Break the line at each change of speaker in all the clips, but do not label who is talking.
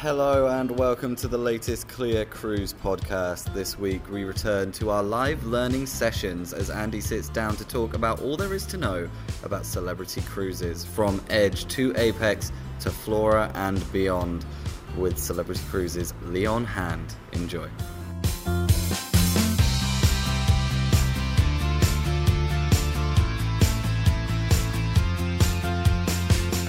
Hello and welcome to the latest CLIA Cruise podcast. This week we return to our live learning sessions as Andy sits down to talk about all there is to know about celebrity cruises from Edge to Apex to Flora and beyond with Celebrity Cruises Leon Hand. Enjoy.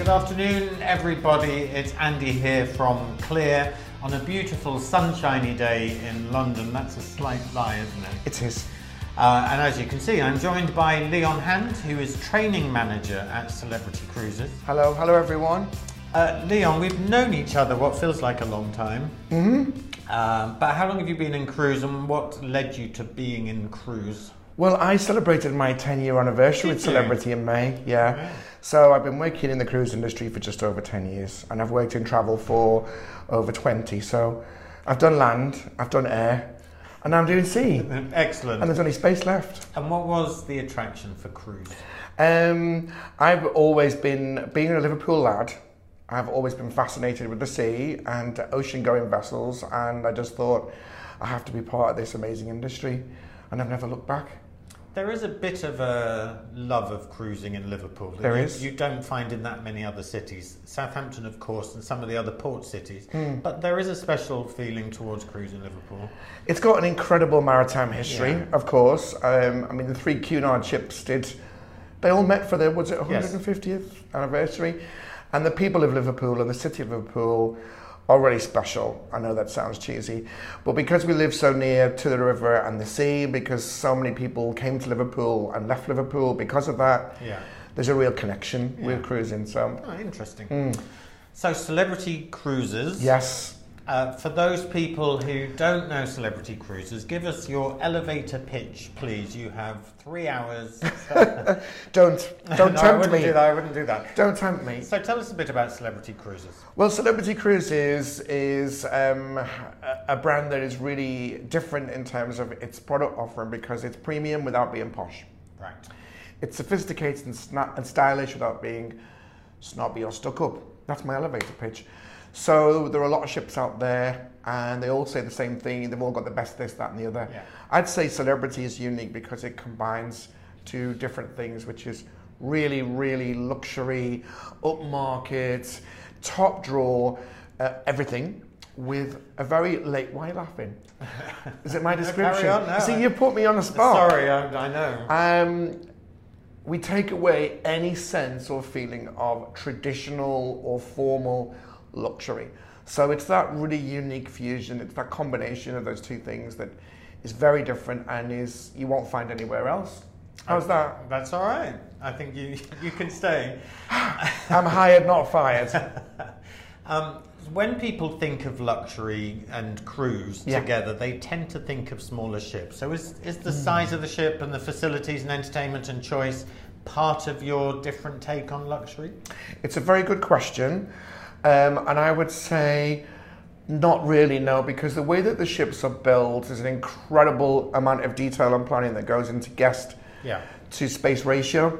Good afternoon, everybody. It's Andy here from CLIA on a beautiful sunshiny day in London. That's a slight lie, isn't it?
It is.
Uh, and as you can see, I'm joined by Leon Hand, who is training manager at Celebrity Cruises.
Hello, hello everyone.
Uh, Leon, we've known each other what feels like a long time. Mm-hmm. Um, but how long have you been in cruise and what led you to being in cruise?
Well, I celebrated my 10 year anniversary
Did
with
you?
Celebrity in May, yeah.
Right.
So I've been working in the cruise industry for just over 10 years and I've worked in travel for over 20. So I've done land, I've done air, and now I'm doing sea.
Excellent.
And there's only space left.
And what was the attraction for cruise?
Um, I've always been, being a Liverpool lad, I've always been fascinated with the sea and ocean going vessels, and I just thought I have to be part of this amazing industry, and I've never looked back.
There is a bit of a love of cruising in Liverpool.
There
you,
is.
You don't find in that many other cities. Southampton, of course, and some of the other port cities.
Hmm.
But there is a special feeling towards cruising Liverpool.
It's got an incredible maritime history,
Yeah.
of course. Um, I mean, the three Cunard ships did. They all met for their was it
Yes.
150th anniversary, and the people of Liverpool and the city of Liverpool are really special. I know that sounds cheesy, but because we live so near to the river and the sea, because so many people came to Liverpool and left Liverpool because of that,
Yeah.
there's a real connection
Yeah.
with cruising. So,
Oh, interesting.
mm,
So, celebrity cruises.
yes.
Uh, for those people who don't know celebrity cruises, give us your elevator pitch, please. You have three hours.
Don't don't
no,
tempt
wouldn't
me.
do that. I wouldn't do that.
Don't tempt me.
So, tell us a bit about celebrity cruises.
Well, Celebrity Cruises is um, a- a brand that is really different in terms of its product offering because it's premium without being posh.
Right.
It's sophisticated and, sna- and stylish without being snobby or stuck up. That's my elevator pitch. So there are a lot of ships out there and they all say the same thing. They've all got the best this, that, and the other.
Yeah.
I'd say Celebrity is unique because it combines two different things, which is really, really luxury, upmarket, top drawer, uh, everything with a very late. Why are you laughing? Is it my
No,
description?
carry on, no.
See, you put me on the spot.
Sorry, I, I know.
Um, we take away any sense or feeling of traditional or formal luxury. So it's that really unique fusion. It's that combination of those two things that is very different and is you won't find anywhere else. How's that?
That's all right. I think you you can stay.
I'm hired, not fired.
Um, when people think of luxury and cruise
Yeah.
together, they tend to think of smaller ships. So is is the
Hmm.
size of the ship and the facilities and entertainment and choice part of your different take on luxury?
It's a very good question. Um, and I would say not really, no, because the way that the ships are built is an incredible amount of detail and planning that goes into guest
Yeah.
to space ratio.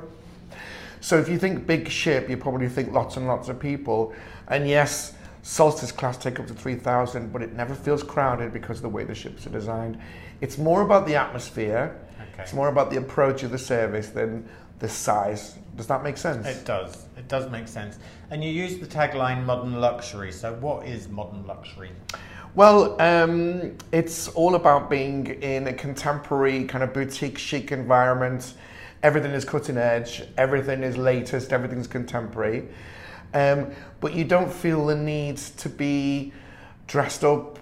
So if you think big ship, you probably think lots and lots of people. And yes, Solstice class take up to 3,000, but it never feels crowded because of the way the ships are designed. It's more about the atmosphere.
Okay.
It's more about the approach of the service than the size. Does that make sense?
It does. It does make sense. And you use the tagline modern luxury. So what is modern luxury?
Well, um, it's all about being in a contemporary kind of boutique chic environment. Everything is cutting edge, everything is latest, everything's contemporary. Um, but you don't feel the need to be dressed up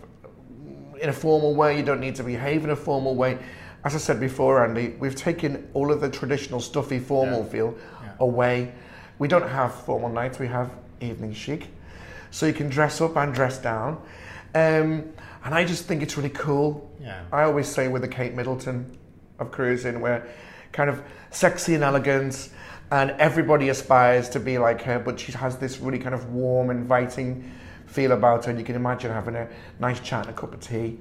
in a formal way, you don't need to behave in a formal way. As I said before, Andy, we've taken all of the traditional stuffy formal
Yeah.
feel
Yeah.
away. We don't have formal nights, we have evening chic. So you can dress up and dress down. Um, and I just think it's really cool.
Yeah.
I always say we're the Kate Middleton of cruising. We're kind of sexy and elegant, and everybody aspires to be like her, but she has this really kind of warm, inviting feel about her. And you can imagine having a nice chat and a cup of tea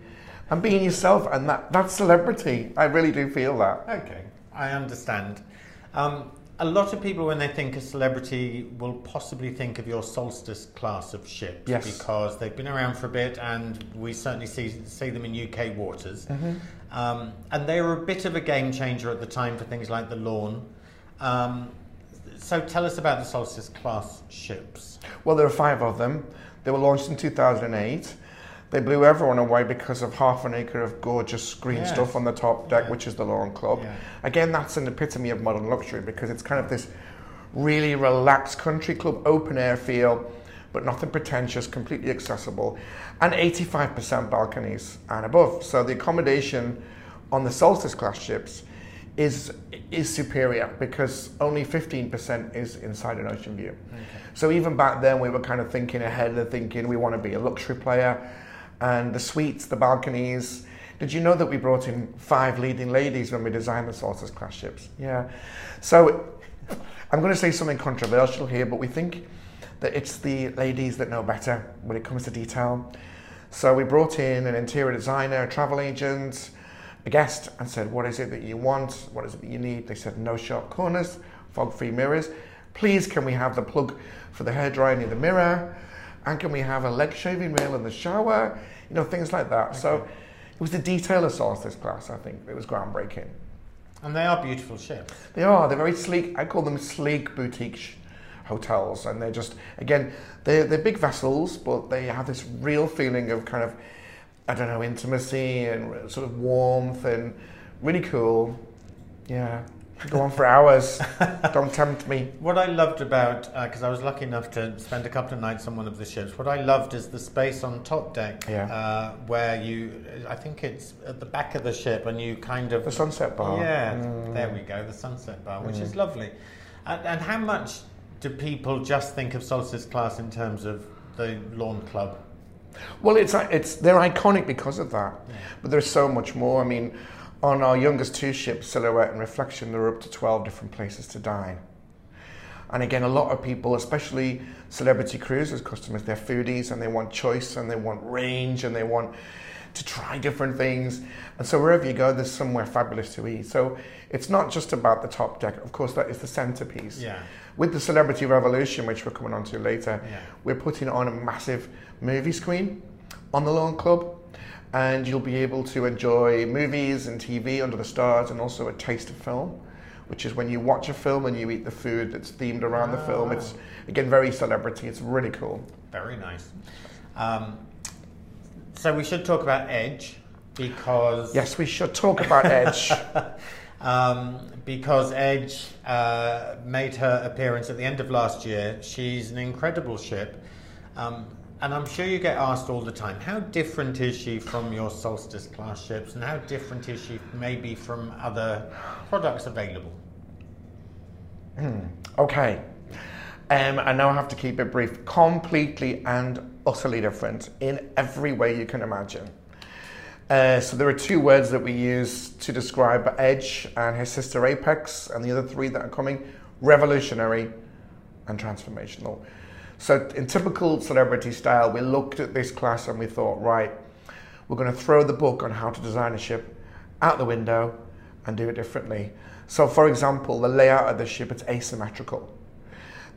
and being yourself, and that, that's celebrity. I really do feel that.
Okay, I understand. Um, a lot of people, when they think of celebrity, will possibly think of your Solstice class of ships
Yes.
because they've been around for a bit, and we certainly see see them in UK waters. Um, and they were a bit of a game changer at the time for things like the Lawn. Um, so tell us about the Solstice class ships.
Well, there are five of them. They were launched in 2008. They blew everyone away because of half an acre of gorgeous green
Yes.
stuff on the top deck,
Yeah.
which is the Lawn Club.
Yeah.
Again, that's an epitome of modern luxury because it's kind of this really relaxed country club, open air feel, but nothing pretentious, completely accessible, and 85% balconies and above. So the accommodation on the Solstice class ships is is superior because only 15% is inside an ocean view. So even back then, we were kind of thinking ahead of thinking we want to be a luxury player, and the suites, the balconies. Did you know that we brought in five leading ladies when we designed the Solstice class ships? Yeah. So I'm going to say something controversial here, but we think that it's the ladies that know better when it comes to detail. So we brought in an interior designer, a travel agent, a guest, and said, What is it that you want? What is it that you need? They said, No sharp corners, fog free mirrors. Please, can we have the plug for the hairdryer near the mirror? And can we have a leg shaving rail in the shower? You know, things like that. So it was the detail of Solstice class, I think, it was groundbreaking.
And they are beautiful ships.
They are. They're very sleek. I call them sleek boutique sh- hotels, and they're just again they're they're big vessels, but they have this real feeling of kind of I don't know intimacy and sort of warmth and really cool. Yeah, go on for hours. Don't tempt me.
What I loved about, because I was lucky enough to spend a couple of nights on one of the ships, what I loved is the space on top deck
Yeah.
uh, where you, I think it's at the back of the ship and you kind of.
The sunset bar.
Yeah,
Mm.
there we go, the sunset bar, which is lovely. And, and how much do people just think of Solstice Class in terms of the lawn club?
Well, it's it's they're iconic because of that, but there's so much more. I mean, on our youngest two ships, Silhouette and Reflection, there are up to twelve different places to dine. And again, a lot of people, especially celebrity cruises customers, they're foodies and they want choice and they want range and they want to try different things. And so wherever you go, there's somewhere fabulous to eat. So it's not just about the top deck. Of course, that is the centerpiece.
Yeah.
With the Celebrity Revolution, which we're coming on to later,
Yeah.
we're putting on a massive movie screen on the Lawn Club. And you'll be able to enjoy movies and TV under the stars and also a taste of film, which is when you watch a film and you eat the food that's themed around the film. It's, again, very celebrity. It's really cool.
Very nice. Um, so we should talk about Edge because
Yes, we should talk about Edge.
um, because Edge uh, made her appearance at the end of last year. She's an incredible ship, um, and I'm sure you get asked all the time, how different is she from your Solstice class ships, and how different is she maybe from other products available?
Okay. Um, and now I have to keep it brief. Completely and utterly different in every way you can imagine. Uh, so there are two words that we use to describe Edge and his sister Apex, and the other three that are coming: revolutionary and transformational. So in typical celebrity style, we looked at this class and we thought, right, we're going to throw the book on how to design a ship out the window and do it differently. So, for example, the layout of the ship it's asymmetrical,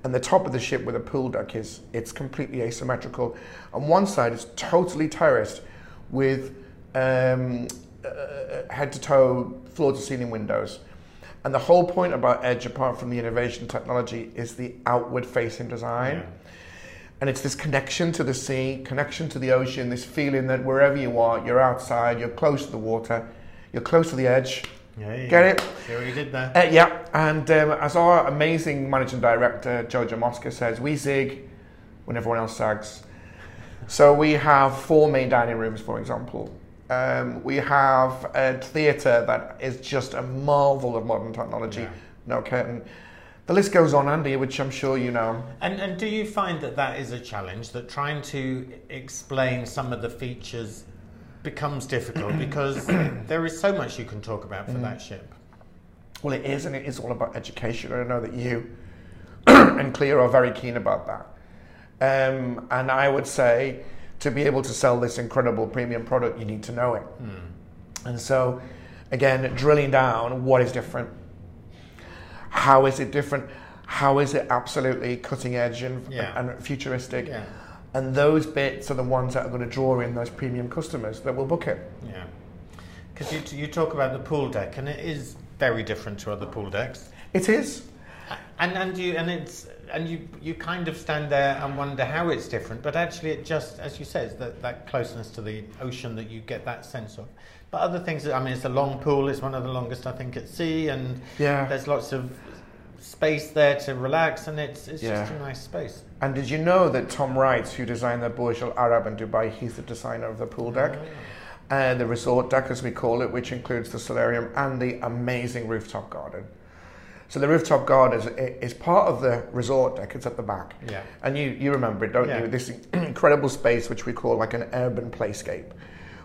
and the top of the ship where the pool deck is, it's completely asymmetrical. On one side, it's totally terraced with um, uh, head to toe, floor to ceiling windows. And the whole point about Edge, apart from the innovation technology, is the outward facing design.
Yeah.
And it's this connection to the sea, connection to the ocean, this feeling that wherever you are, you're outside, you're close to the water, you're close to the edge.
Yeah, you
Get it?
See what you did there?
Uh, yeah, and um, as our amazing managing director, Jojo Mosca, says, we zig when everyone else sags. So we have four main dining rooms, for example. Um, we have a theatre that is just a marvel of modern technology,
Yeah.
no curtain. The list goes on, Andy, which I'm sure you know.
And, and do you find that that is a challenge, that trying to explain some of the features becomes difficult because there is so much you can talk about for that ship?
Well, it is, and it is all about education. I know that you and CLIA are very keen about that. Um, and I would say to be able to sell this incredible premium product, you need to know it. And so, again, drilling down what is different. How is it different? How is it absolutely cutting edge and,
Yeah.
and futuristic?
Yeah.
And those bits are the ones that are going to draw in those premium customers that will book it.
Yeah. Because you, you talk about the pool deck, and it is very different to other pool decks.
It is.
And and you and it's and you you kind of stand there and wonder how it's different, but actually it just as you said it's that that closeness to the ocean that you get that sense of. But other things, I mean, it's a long pool. It's one of the longest I think at sea, and
Yeah.
there's lots of space there to relax, and it's it's just a nice space.
And did you know that Tom Wright, who designed the Burj Al Arab in Dubai, he's the designer of the pool deck, oh, and uh, the resort deck, as we call it, which includes the solarium and the amazing rooftop garden. So the rooftop garden is, is part of the resort deck. It's at the back.
Yeah.
And you, you remember it, don't
Yeah.
you? This incredible space, which we call like an urban playscape,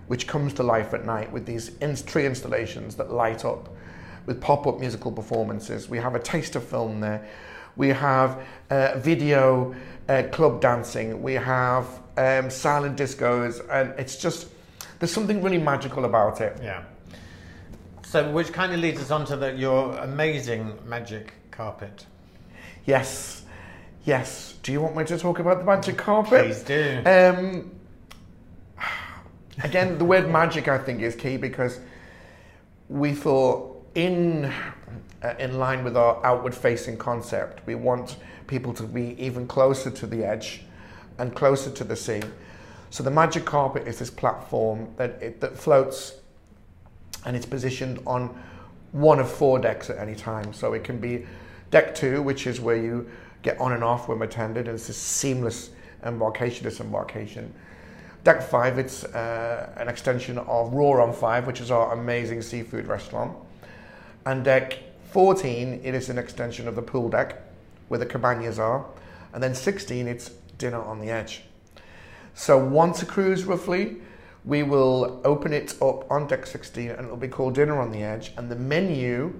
which comes to life at night with these in- tree installations that light up with pop up musical performances. We have a taste of film there. We have uh, video uh, club dancing. We have um, silent discos. And it's just, there's something really magical about it.
Yeah. So, which kind of leads us on to the, your amazing magic carpet.
Yes. Yes. Do you want me to talk about the magic carpet?
Please do.
Um, again, the word magic I think is key because we thought in uh, in line with our outward facing concept, we want people to be even closer to the edge and closer to the sea. So the magic carpet is this platform that it, that floats and it's positioned on one of four decks at any time. So it can be deck two, which is where you get on and off when attended, and it's a seamless embarkation disembarkation. Deck five, it's uh, an extension of Raw on Five, which is our amazing seafood restaurant. And deck 14, it is an extension of the pool deck where the cabanas are. And then 16, it's dinner on the edge. So once a cruise, roughly, we will open it up on deck 16 and it'll be called Dinner on the Edge. And the menu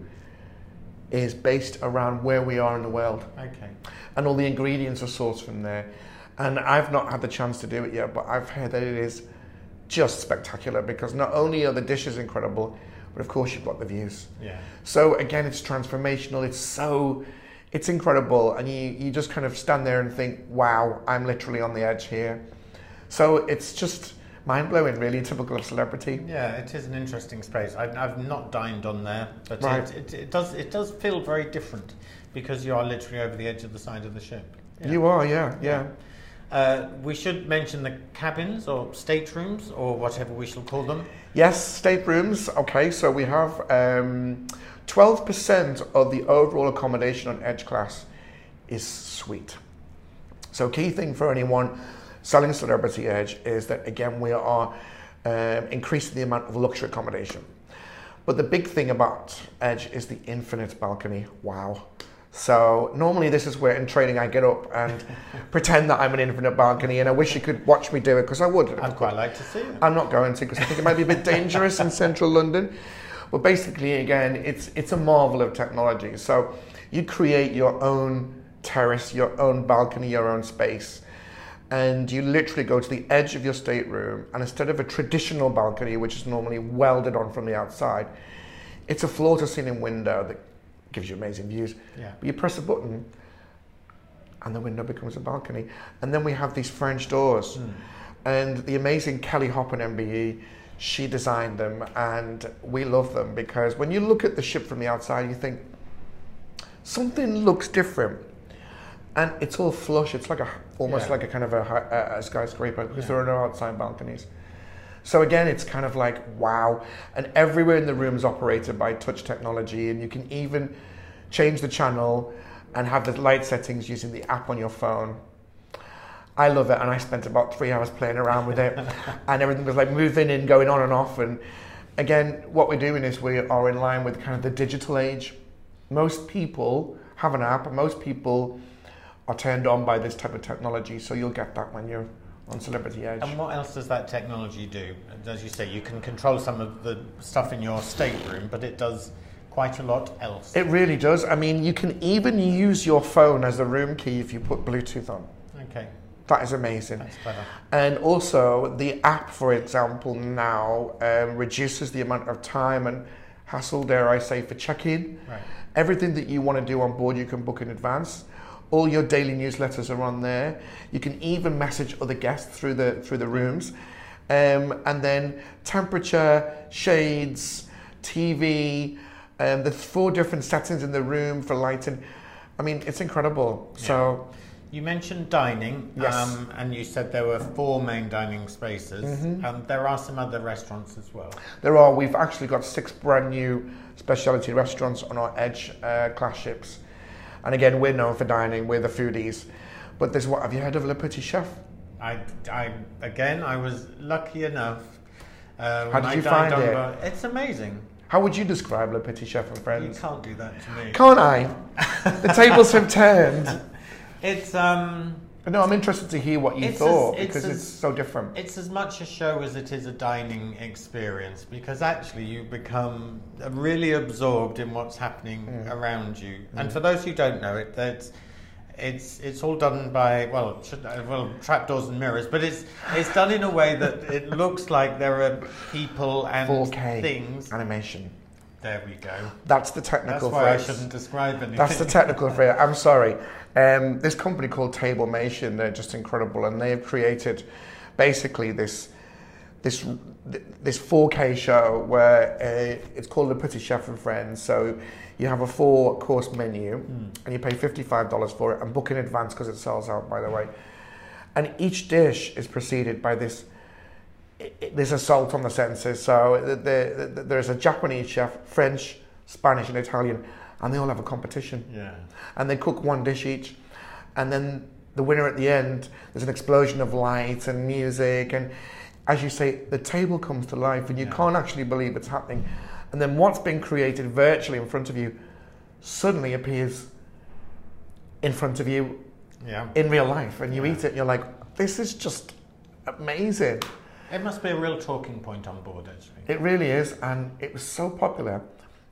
is based around where we are in the world.
Okay.
And all the ingredients are sourced from there. And I've not had the chance to do it yet, but I've heard that it is just spectacular because not only are the dishes incredible, but of course you've got the views.
Yeah.
So again, it's transformational. It's so, it's incredible, and you you just kind of stand there and think, "Wow, I'm literally on the edge here." So it's just mind blowing, really, typical of celebrity.
Yeah, it is an interesting space. I, I've not dined on there, but
Right.
it, it, it does it does feel very different because you are literally over the edge of the side of the ship. Yeah.
You are, yeah, yeah.
Uh, we should mention the cabins or staterooms or whatever we shall call them.
Yes, staterooms. Okay, so we have um, 12% of the overall accommodation on Edge class is suite. So, key thing for anyone selling Celebrity Edge is that again we are um, increasing the amount of luxury accommodation. But the big thing about Edge is the infinite balcony. Wow. So normally this is where in training I get up and pretend that I'm an infinite balcony, and I wish you could watch me do it because I would.
I'd quite like to see it.
I'm not going to because I think it might be a bit dangerous in central London. But basically, again, it's it's a marvel of technology. So you create your own terrace, your own balcony, your own space, and you literally go to the edge of your stateroom, and instead of a traditional balcony, which is normally welded on from the outside, it's a floor-to-ceiling window that gives you amazing views.
Yeah.
But you press a button, and the window becomes a balcony. And then we have these French doors. Hmm. And the amazing Kelly Hoppen MBE, she designed them, and we love them because when you look at the ship from the outside, you think something looks different. And it's all flush. It's like a almost
Yeah.
like a kind of a, a, a skyscraper because there are no outside balconies. So again, it's kind of like wow, and everywhere in the room is operated by touch technology, and you can even change the channel and have the light settings using the app on your phone. I love it, and I spent about three hours playing around with it, and everything was like moving and going on and off. And again, what we're doing is we are in line with kind of the digital age. Most people have an app, and most people are turned on by this type of technology. So you'll get that when you're on Celebrity Edge.
And what else does that technology do? As you say, you can control some of the stuff in your stateroom, but it does quite a lot else.
It really does. I mean, you can even use your phone as a room key if you put Bluetooth on.
Okay,
That is amazing.
that's clever.
And also, the app, for example, now um, reduces the amount of time and hassle, dare I say, for check in.
Right.
Everything that you want to do on board, you can book in advance. All your daily newsletters are on there. You can even message other guests through the through the rooms, um, and then temperature, shades, TV. Um, there's four different settings in the room for lighting. I mean, it's incredible. So
You mentioned dining,
Yes.
um, and you said there were four main dining spaces.
Mm-hmm.
Um, there are some other restaurants as well.
there are. We've actually got six brand new specialty restaurants on our Edge uh, class ships, and again, we're known for dining. We're the foodies. But there's what? Have you heard of Le Petit Chef?
I, I again, I was lucky enough. Uh,
How did you find it?
board- It's amazing.
How would you describe Le Petit Chef and Friends?
You can't do that to me.
Can't I? the tables have turned.
It's um,
No, I'm interested to hear what you
It's
thought
as- it's
because
as-
it's so different.
it's as much a show as it is a dining experience because actually you become really absorbed in what's happening
Mm.
around you. And for those who don't know it, that's it's it's all done by well well trapdoors and mirrors, but it's it's done in a way that it looks like there are people and
4K
things.
animation.
There we go.
That's the
That's
technical
why I
phrase.
shouldn't describe anything.
That's the technical phrase. I'm sorry. Um, this company called Tablemation, they're just incredible, and they have created basically this this this 4K show where uh, it's called the Petit Chef and Friends. So you have a four course menu, and you pay $55 for it, and book in advance because it sells out, by the way. And each dish is preceded by this. There's assault on the senses. So the, the, there's a Japanese chef, French, Spanish, and Italian, and they all have a competition
yeah.
and they cook one dish each and then the winner at the end there's an explosion of light and music and as you say the table comes to life and you
Yeah.
can't actually believe it's happening and then what's been created virtually in front of you suddenly appears in front of you
Yeah.
in real life and you
Yeah.
eat it and you're like this is just amazing
It must be a real talking point on board actually.
it really is and it was so popular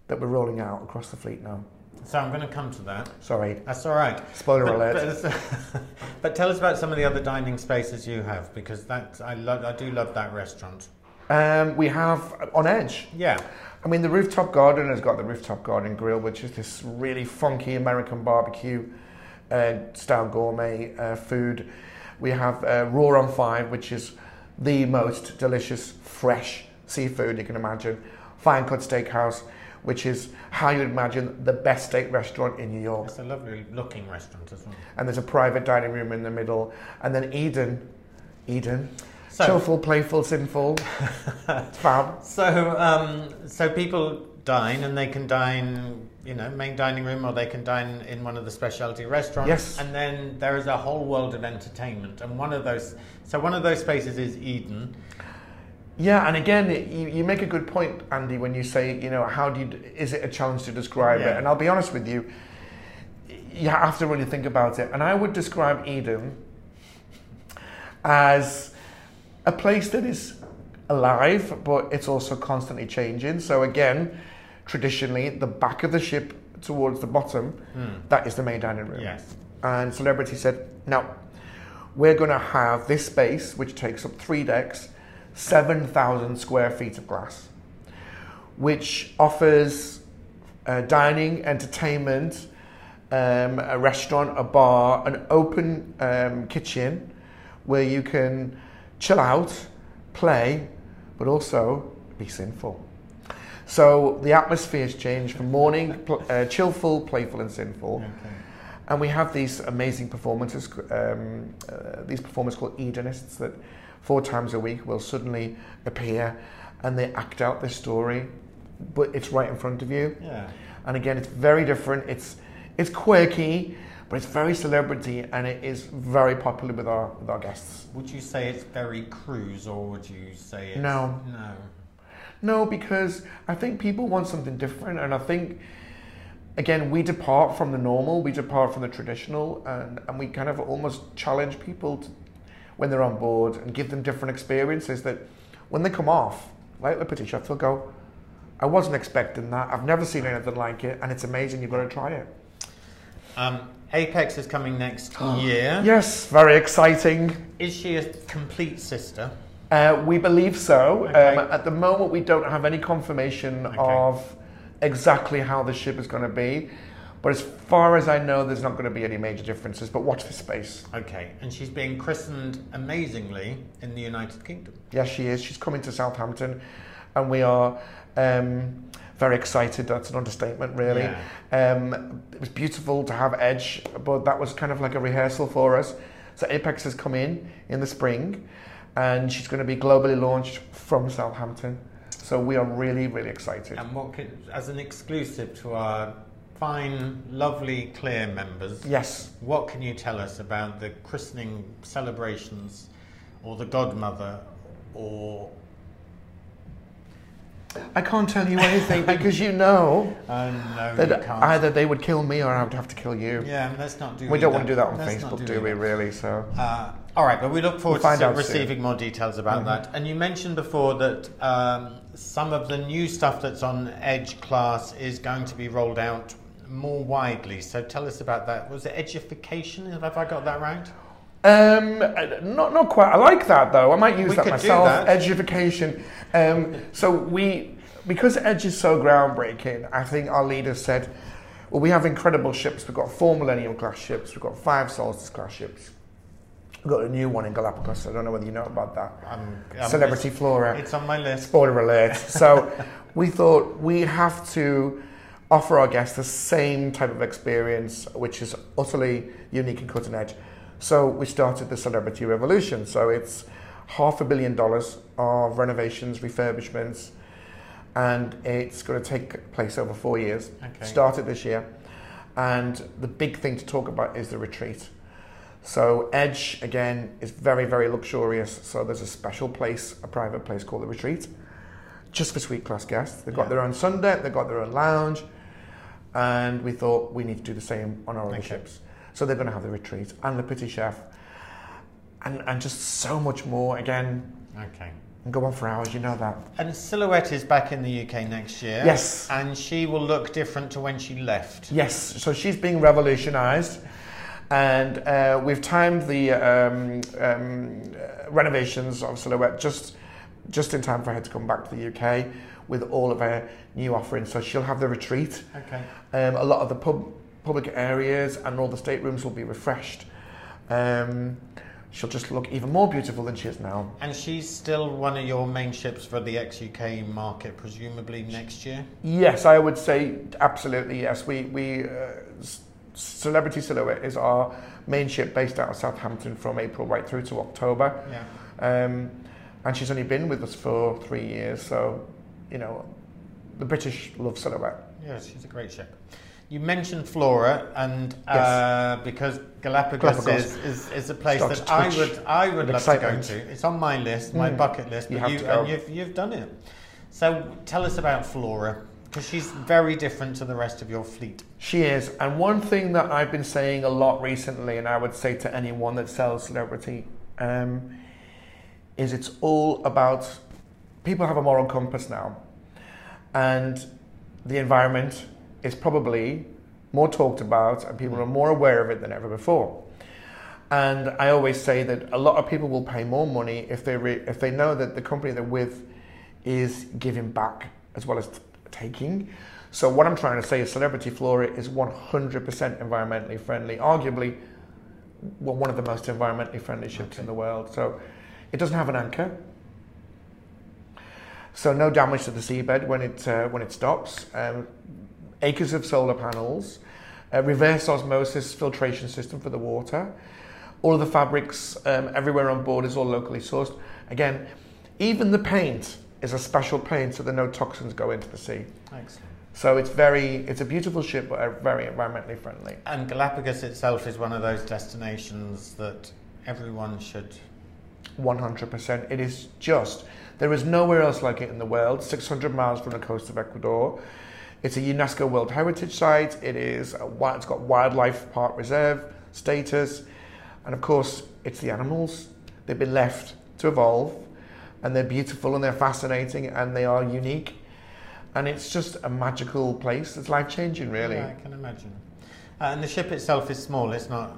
that we're rolling out across the fleet now
So I'm going to come to that.
sorry
That's all right.
spoiler
But,
alert
but, but tell us about some of the other dining spaces you have because that I love. I do love that restaurant.
um, we have on edge
Yeah.
I mean, the rooftop garden has got the rooftop garden grill, which is this really funky American barbecue uh, style gourmet uh, food. We have uh, Raw on Five, which is the most delicious, fresh seafood you can imagine. Fine Cut Steakhouse, which is how you'd imagine the best steak restaurant in New York.
It's a lovely looking restaurant as well.
And there's a private dining room in the middle. And then Eden, Eden,
So-
chillful, playful, sinful, fab.
So, um, so people dine and they can dine, you know, main dining room, or they can dine in one of the specialty restaurants.
Yes.
And then there is a whole world of entertainment, and one of those. So one of those spaces is Eden.
Yeah, and again, it- you, you make a good point, Andy, when you say, you know, how do you, is it a challenge to describe
Yeah.
it? And I'll be honest with you, you have to really think about it. And I would describe Eden as a place that is alive, but it's also constantly changing. So again, traditionally, the back of the ship towards the bottom, that is the main dining room.
Yes.
And Celebrity said, no, we're going to have this space, which takes up three decks, 7,000 square feet of glass, which offers uh, dining, entertainment, um, a restaurant, a bar, an open um, kitchen where you can chill out, play, but also be sinful. So the atmosphere's changed from morning, pl- uh, chillful, playful, and sinful.
Okay.
And we have these amazing performances, um, uh, these performers called Edenists that four times a week will suddenly appear and they act out this story, but it's right in front of you.
Yeah.
And again, it's very different. It's it's quirky, but it's very celebrity and it is very popular with our with our guests.
Would you say it's very cruise, or would you say it's
No.
No.
No, because I think people want something different, and I think again we depart from the normal, we depart from the traditional, and, and we kind of almost challenge people to, when they're on board and give them different experiences that when they come off, like the Petit Chef, they'll go, I wasn't expecting that, I've never seen anything like it, and it's amazing, you've got to try it.
Um, Apex is coming next year.
Yes, very exciting.
Is she a complete sister?
Uh, we believe so.
Okay.
Um, at the moment, we don't have any confirmation
Okay.
of exactly how the ship is going to be. But as far as I know, there's not going to be any major differences. But watch the space.
Okay, and she's being christened amazingly in the United Kingdom.
Yes, she is. She's coming to Southampton, and we are um, very excited. That's an understatement, really.
Yeah.
Um, it was beautiful to have Edge, but that was kind of like a rehearsal for us. So Apex has come in in the spring, and she's going to be globally launched from Southampton. So we are really, really excited.
And what could, as an exclusive to our fine, lovely CLIA members,
Yes.
what can you tell us about the christening celebrations, or the godmother, or
I can't tell you anything because you know
oh no,
that
you can't.
either they would kill me or I would have to kill you.
Yeah, let's not do.
we don't want to do that on
Let's
Facebook, do we? Really? So
Uh, all right, but we look forward
We'll
to receiving more details about
Mhm.
that. And you mentioned before that um, some of the new stuff that's on Edge class is going to be rolled out more widely. So tell us about that. Was it edification? Have I got that right?
Um, not not quite. I like that though. I might use
We
that myself.
that.
Education. Um, so we, because Edge is so groundbreaking, I think our leader said, well, we have incredible ships. We've got four Millennium class ships. We've got five Solstice class ships. Got a new one in Galapagos. I don't know whether you know about that.
Um, um,
Celebrity
it's,
Flora.
it's on my list.
Spoiler alert. So we thought we have to offer our guests the same type of experience, which is utterly unique and cutting edge. So we started the Celebrity Revolution. So it's half a billion dollars of renovations, refurbishments, and it's going to take place over four years.
Okay.
Started this year. And the big thing to talk about is the retreat. So Edge again is very, very luxurious. So there's a special place, a private place called the Retreat, just for suite class guests. They've got
Yeah.
their own sun deck, they've got their own lounge, and we thought we need to do the same on our other
Okay.
ships. So they're going to have the Retreat and the Petit Chef, and and just so much more. Again,
Okay.
and go on for hours. You know that.
And Silhouette is back in the UK next year.
Yes.
And she will look different to when she left.
Yes, so she's being revolutionised, and uh, we've timed the um, um, uh, renovations of Silhouette just just in time for her to come back to the UK with all of her new offerings. So she'll have the retreat.
Okay.
Um, a lot of the pub, public areas and all the staterooms will be refreshed. Um, she'll just look even more beautiful than she is now.
And she's still one of your main ships for the ex-UK market, presumably next year.
Yes, I would say absolutely yes. We we uh, Celebrity Silhouette is our main ship based out of Southampton from April right through to October,
Yeah.
um, and she's only been with us for three years. So, you know, the British love Silhouette.
Yeah, she's a great ship. You mentioned Flora, and uh, because Galapagos,
Galapagos.
Is, is, is a place
Starts
that I would I would love to go to. It's on my list, my
Mm.
bucket list.
You
but
to go.
and you've you've done it. So tell us about Flora, because she's very different to the rest of your fleet.
She is, and one thing that I've been saying a lot recently, and I would say to anyone that sells Celebrity, um, is it's all about people have a moral compass now, and the environment is probably more talked about, and people are more aware of it than ever before. And I always say that a lot of people will pay more money if they re- if they know that the company they're with is giving back as well as taking. So what I'm trying to say is Celebrity Flora is 100% environmentally friendly, arguably well, one of the most environmentally friendly ships in the world. So it doesn't have an anchor. So no damage to the seabed when it uh, when it stops. Um, acres of solar panels, a reverse osmosis filtration system for the water. All of the fabrics um, everywhere on board is all locally sourced. Again, even the paint is a special paint, so that no toxins go into the sea.
Excellent.
So it's very, it's a beautiful ship, but uh, very environmentally friendly.
And Galapagos itself is one of those destinations that everyone should.
100%. It is just, there is nowhere else like it in the world, 600 miles from the coast of Ecuador. It's a UNESCO World Heritage Site. It is, a, it's got wildlife park reserve status. And of course, it's the animals. They've been left to evolve and they're beautiful and they're fascinating and they are unique. And it's just a magical place. It's life changing, really.
Yeah, I can imagine. Uh, and the ship itself is small. It's not.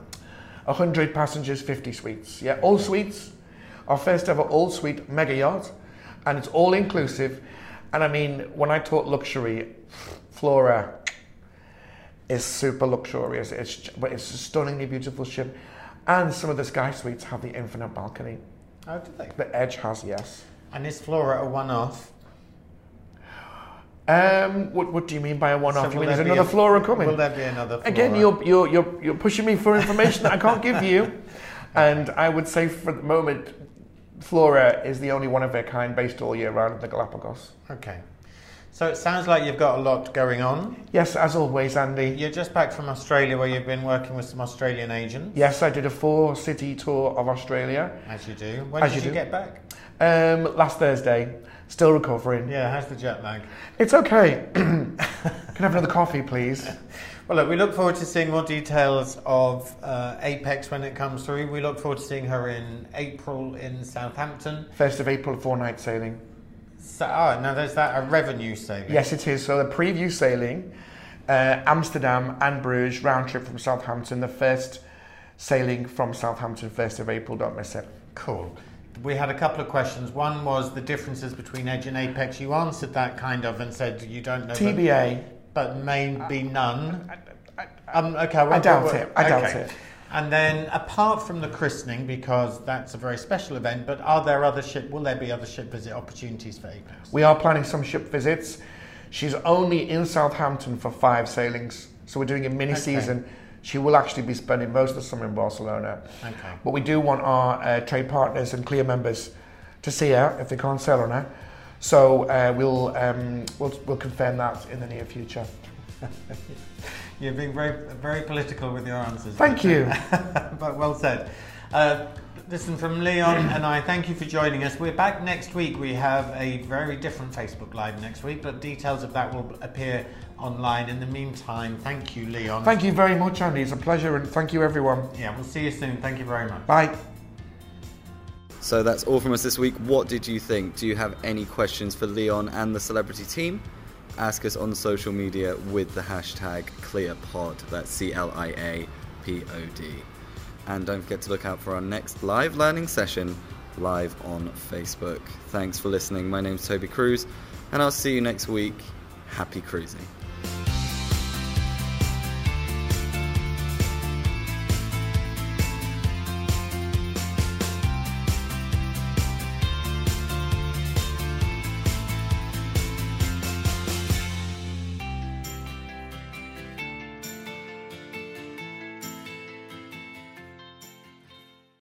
100 passengers, 50 suites. Yeah, all suites. Our first ever all suite mega yacht, and it's all inclusive. And I mean, when I talk luxury, Flora is super luxurious. It's but it's a stunningly beautiful ship, and some of the sky suites have the infinite balcony.
Oh, do they?
The Edge has yes.
And is Flora a one-off?
Um, what, what do you mean by a one-off?
So
you mean there's another
a-
Flora coming?
Will there be another Flora?
Again, you're, you're, you're, you're pushing me for information that I can't give you. And I would say for the moment, Flora is the only one of their kind based all year round in the Galapagos.
Okay. So it sounds like you've got a lot going on.
Yes, as always, Andy.
You're just back from Australia where you've been working with some Australian agents.
Yes, I did a four city tour of Australia
As you do. When
As
did
you
you, get back?
um, last Thursday. Still recovering.
Yeah, how's the jet lag?
It's okay. Can I have another coffee, please?
Well, look, we look forward to seeing more details of uh, Apex when it comes through. We look forward to seeing her in April in Southampton.
First of April, four night sailing.
So, oh, now there's that a revenue saving.
Yes, it is. So the preview sailing, uh, Amsterdam and Bruges, round trip from Southampton. The first sailing from Southampton, 1st of April. Don't miss it.
Cool. We had a couple of questions. One was the differences between Edge and Apex. You answered that kind of and said you don't know.
TBA.
But may be none.
I- I-
Um, okay, well,
I doubt
well,
it. I doubt
okay.
it.
And then, apart from the christening, because that's a very special event, but are there other ship? Will there be other ship visit opportunities for Apex?
We are planning some ship visits. She's only in Southampton for five sailings, so we're doing a mini
Okay.
season. She will actually be spending most of the summer in Barcelona.
Okay.
But we do want our uh, trade partners and CLIA members to see her if they can't sail on her. So uh, we'll, um, we'll we'll confirm that in the near future.
You're being very, very political with your answers.
Thank you.
but well said. Uh, listen, from Leon and I, thank you for joining us. We're back next week. We have a very different Facebook Live next week, but details of that will appear online. In the meantime, thank you, Leon.
Thank you very much, Andy. It's a pleasure, and thank you, everyone.
Yeah, we'll see you soon. Thank you very much.
Bye.
So that's all from us this week. What did you think? Do you have any questions for Leon and the celebrity team? Ask us on social media with the hashtag CLIAPod. That's C L I A P O D. And don't forget to look out for our next live learning session live on Facebook. Thanks for listening. My name's Toby Cruz, and I'll see you next week. Happy cruising.